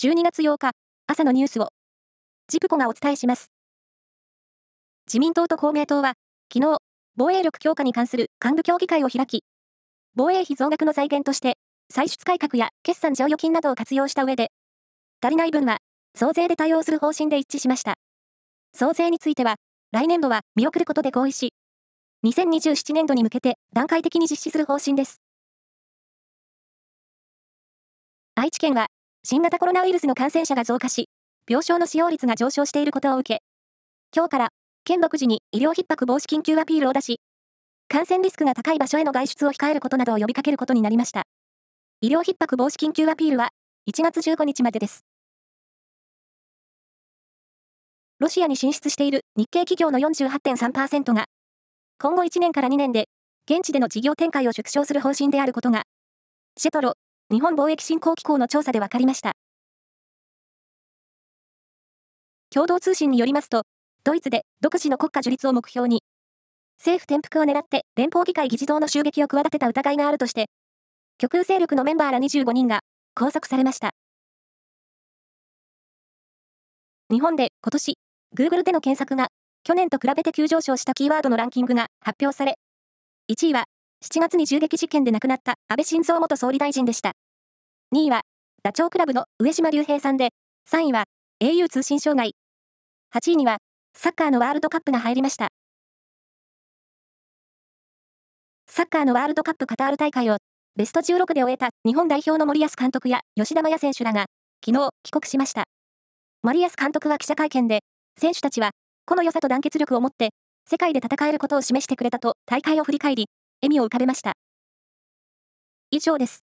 12月8日、朝のニュースを、ジプコがお伝えします。自民党と公明党は、昨日、防衛力強化に関する幹部協議会を開き、防衛費増額の財源として、歳出改革や決算剰余金などを活用した上で、足りない分は、増税で対応する方針で一致しました。増税については、来年度は見送ることで合意し、2027年度に向けて段階的に実施する方針です。愛知県は新型コロナウイルスの感染者が増加し、病床の使用率が上昇していることを受け、今日から県独自に医療逼迫防止緊急アピールを出し、感染リスクが高い場所への外出を控えることなどを呼びかけることになりました。医療逼迫防止緊急アピールは1月15日までです。ロシアに進出している日系企業の48.3%が、今後1年から2年で、現地での事業展開を縮小する方針であることが、シェトロ、日本貿易振興機構の調査で分かりました。共同通信によりますと、ドイツで独自の国家樹立を目標に、政府転覆を狙って連邦議会議事堂の襲撃を企てた疑いがあるとして、極右勢力のメンバーら25人が拘束されました。日本で今年、Google での検索が去年と比べて急上昇したキーワードのランキングが発表され、1位は7月に銃撃事件で亡くなった安倍晋三元総理大臣でした。2位は、ダチョウ倶楽部の上島竜兵さんで、3位は、au 通信障害。8位には、サッカーのワールドカップが入りました。サッカーのワールドカップカタール大会を、ベスト16で終えた日本代表の森保監督や吉田麻也選手らが、昨日、帰国しました。森保監督は記者会見で、選手たちは、この良さと団結力を持って、世界で戦えることを示してくれたと大会を振り返り、笑みを浮かべました。以上です。